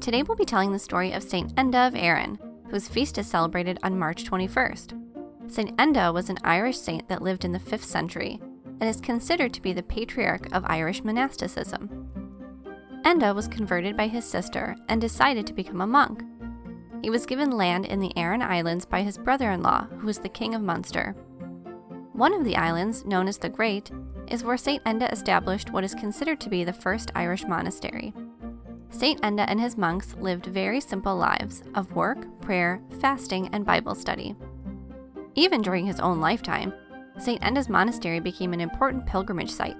Today we'll be telling the story of St. Enda of Aran, whose feast is celebrated on March 21st. St. Enda was an Irish saint that lived in the 5th century and is considered to be the patriarch of Irish monasticism. Enda was converted by his sister and decided to become a monk. He was given land in the Aran Islands by his brother in law, who was the king of Munster. One of the islands, known as the Great, is where St. Enda established what is considered to be the first Irish monastery. St. Enda and his monks lived very simple lives of work, prayer, fasting, and Bible study. Even during his own lifetime, St. Enda's monastery became an important pilgrimage site,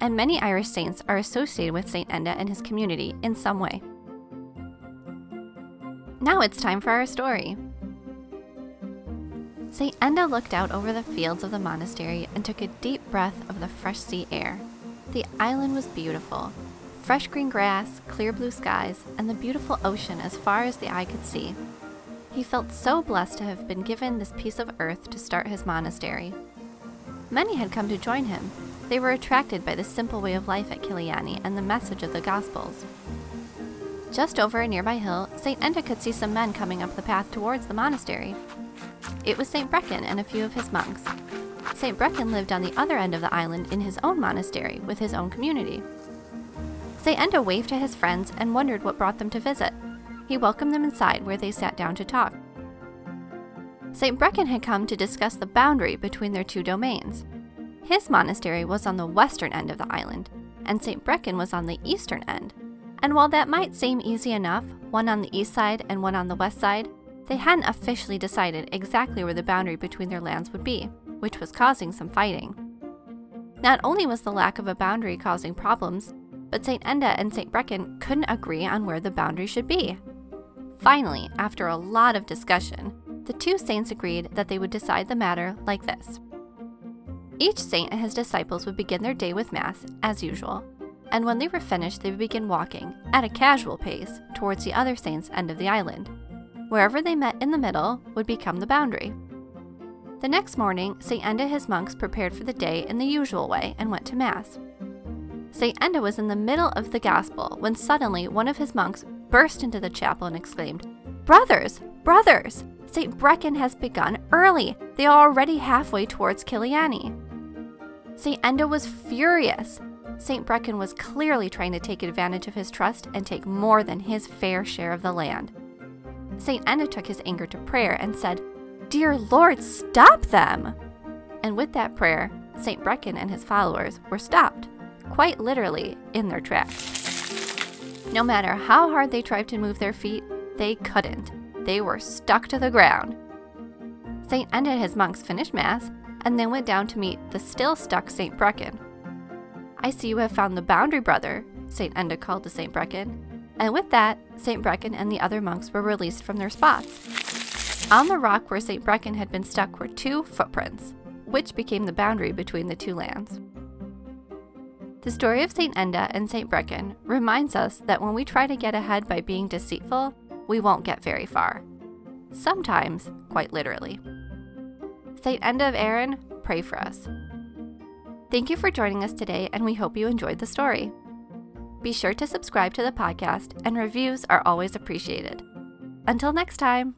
and many Irish saints are associated with St. Enda and his community in some way. Now it's time for our story. St. Enda looked out over the fields of the monastery and took a deep breath of the fresh sea air. The island was beautiful, fresh green grass, clear blue skies, and the beautiful ocean as far as the eye could see. He felt so blessed to have been given this piece of earth to start his monastery. Many had come to join him. They were attracted by the simple way of life at Killeany and the message of the Gospels. Just over a nearby hill, St. Enda could see some men coming up the path towards the monastery. It was St. Brecan and a few of his monks. St. Brecan lived on the other end of the island in his own monastery with his own community. St. Enda waved to his friends and wondered what brought them to visit. He welcomed them inside where they sat down to talk. St. Brecan had come to discuss the boundary between their two domains. His monastery was on the western end of the island, and St. Brecan was on the eastern end. And while that might seem easy enough, one on the east side and one on the west side, they hadn't officially decided exactly where the boundary between their lands would be, which was causing some fighting. Not only was the lack of a boundary causing problems, but St. Enda and St. Brecan couldn't agree on where the boundary should be. Finally, after a lot of discussion, the two saints agreed that they would decide the matter like this. Each saint and his disciples would begin their day with Mass, as usual, and when they were finished, they would begin walking, at a casual pace, towards the other saint's end of the island. Wherever they met in the middle would become the boundary. The next morning, St. Enda and his monks prepared for the day in the usual way and went to Mass. St. Enda was in the middle of the gospel when suddenly one of his monks burst into the chapel and exclaimed, Brothers, brothers, St. Brecan has begun early. They are already halfway towards Killeany. St. Enda was furious. St. Brecan was clearly trying to take advantage of his trust and take more than his fair share of the land. St. Enda took his anger to prayer and said, Dear Lord, stop them! And with that prayer, St. Brecan and his followers were stopped quite literally in their tracks. No matter how hard they tried to move their feet, they couldn't. They were stuck to the ground. Enda and his monks finished Mass and then went down to meet the still stuck St. Brecan. I see you have found the boundary, brother, St. Enda called to St. Brecan. And with that, St. Brecan and the other monks were released from their spots. On the rock where St. Brecan had been stuck were two footprints, which became the boundary between the two lands. The story of St. Enda and St. Brecan reminds us that when we try to get ahead by being deceitful, we won't get very far. Sometimes, quite literally. St. Enda of Aran, pray for us. Thank you for joining us today, and we hope you enjoyed the story. Be sure to subscribe to the podcast, and reviews are always appreciated. Until next time!